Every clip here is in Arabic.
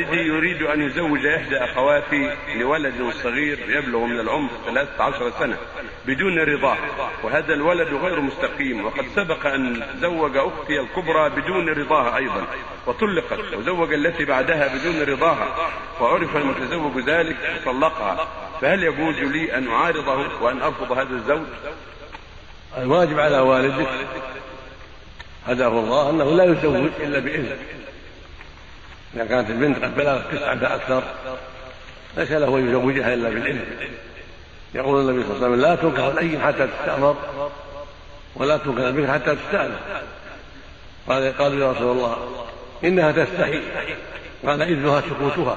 والدي يريد أن يزوج إحدى أخواتي لولد صغير يبلغ من العمر 13 سنة بدون رضاه وهذا الولد غير مستقيم وقد سبق أن زوج أختي الكبرى بدون رضاها أيضا وطلقت وزوج التي بعدها بدون رضاها وعرف المتزوج ذلك وطلقها فهل يجوز لي أن أعارضه وأن أرفض هذا الزوج؟ الواجب على والدك هداه الله أنه لا يزوج إلا بإذن إذا كانت البنت قد بلغت تسعة فأكثر ليس له أن يزوجها إلا بالإذن. يقول النبي صلى الله عليه وسلم لا تنكح الأيم حتى تستأمر ولا تنكح البنت حتى تستأنف. قال قالوا يا رسول الله إنها تستحي. قال إذنها سكوتها.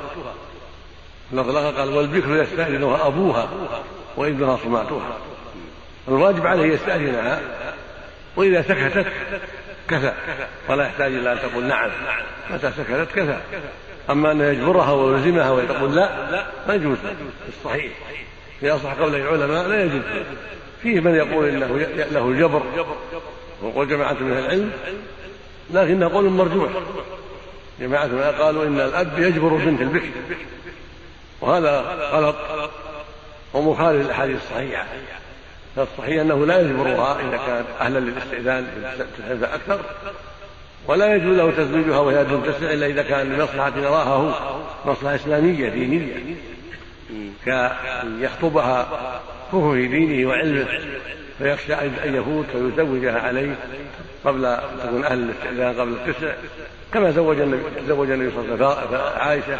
لفظ قال والبكر يستأذنها أبوها وإذنها صماتها. الواجب عليه يستأذنها وإذا سكتت كفى ولا يحتاج إلى أن تقول نعم. متى سكتت كفى أما أن يجبرها ويلزمها ويقول لا ما يجوز. في الصحيح في أصح قول العلماء لا يجوز. فيه من يقول إنه له الجبر. وقول جماعة من العلم. لكنه قول مرجوح. جماعة من قالوا إن الأب يجبر بنت البكر. وهذا غلط. ومخالف للأحاديث الصحيحة. فالصحيح أنه لا يجبرها إذا كانت أهلا للاستئذان تستئذن أكثر ولا يجوز له تزويجها وهي دون تسع إلا إذا كان لمصلحة يراها هو مصلحة إسلامية دينية كأن يخطبها فهو في دينه وعلمه فيخشى أن يفوت فيزوجها عليه قبل أن تكون أهل الاستئذان قبل التسع كما زوج النبي تزوج النبي صلى الله عليه وسلم عائشة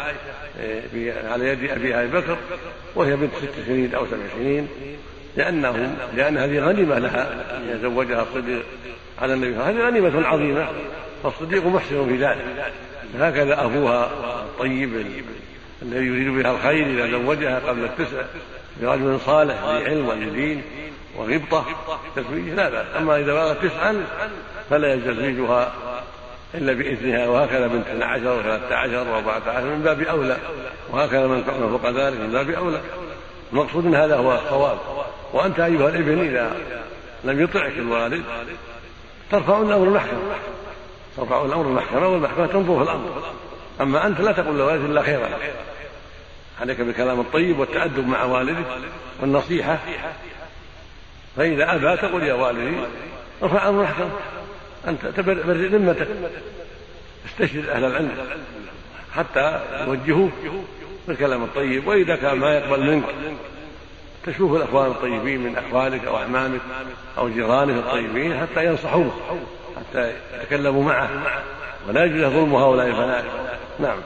إيه، على يد أبي بكر وهي بنت ست سنين أو سبع سنين. لأنه لأن هذه غنيمة لها. أن يتزوجها الصديق على النبي. هذه غنيمة عظيمة. فالصديق محسن في ذلك. هكذا أبوها الطيب الذي يريد بها الخير إذا زوجها قبل التسع. برجل صالح بعلم ودين وغبطة. تزويجه لا بأس. أما إذا بلغت تسعا فلا يزوجها إلا بإذنها. وهكذا بنت 12 و13 و14 من باب أولى. وهكذا من فوق ذلك من باب أولى. المقصود من هذا هو الصواب. وأنت أيها الابن إذا لم يطعك الوالد ترفع الأمر المحكمة. ترفع الأمر المحكمة والمحكمة تنظر في الأمر. أما أنت لا تقول لوالدك إلا خيرا. عليك بالكلام الطيب والتأدب مع والدك والنصيحة. فإذا أبى تقول يا والدي ارفع أمر المحكمة. أنت تبرئ ذمتك. استشهد أهل العلم حتى يوجهوك بالكلام الطيب وإذا كان ما يقبل منك تشوف الأخوان الطيبين من أخوانك أو أعمامك أو جيرانك الطيبين حتى ينصحوه حتى يتكلموا معه ولا يجوز ظلم هؤلاء البنات نعم.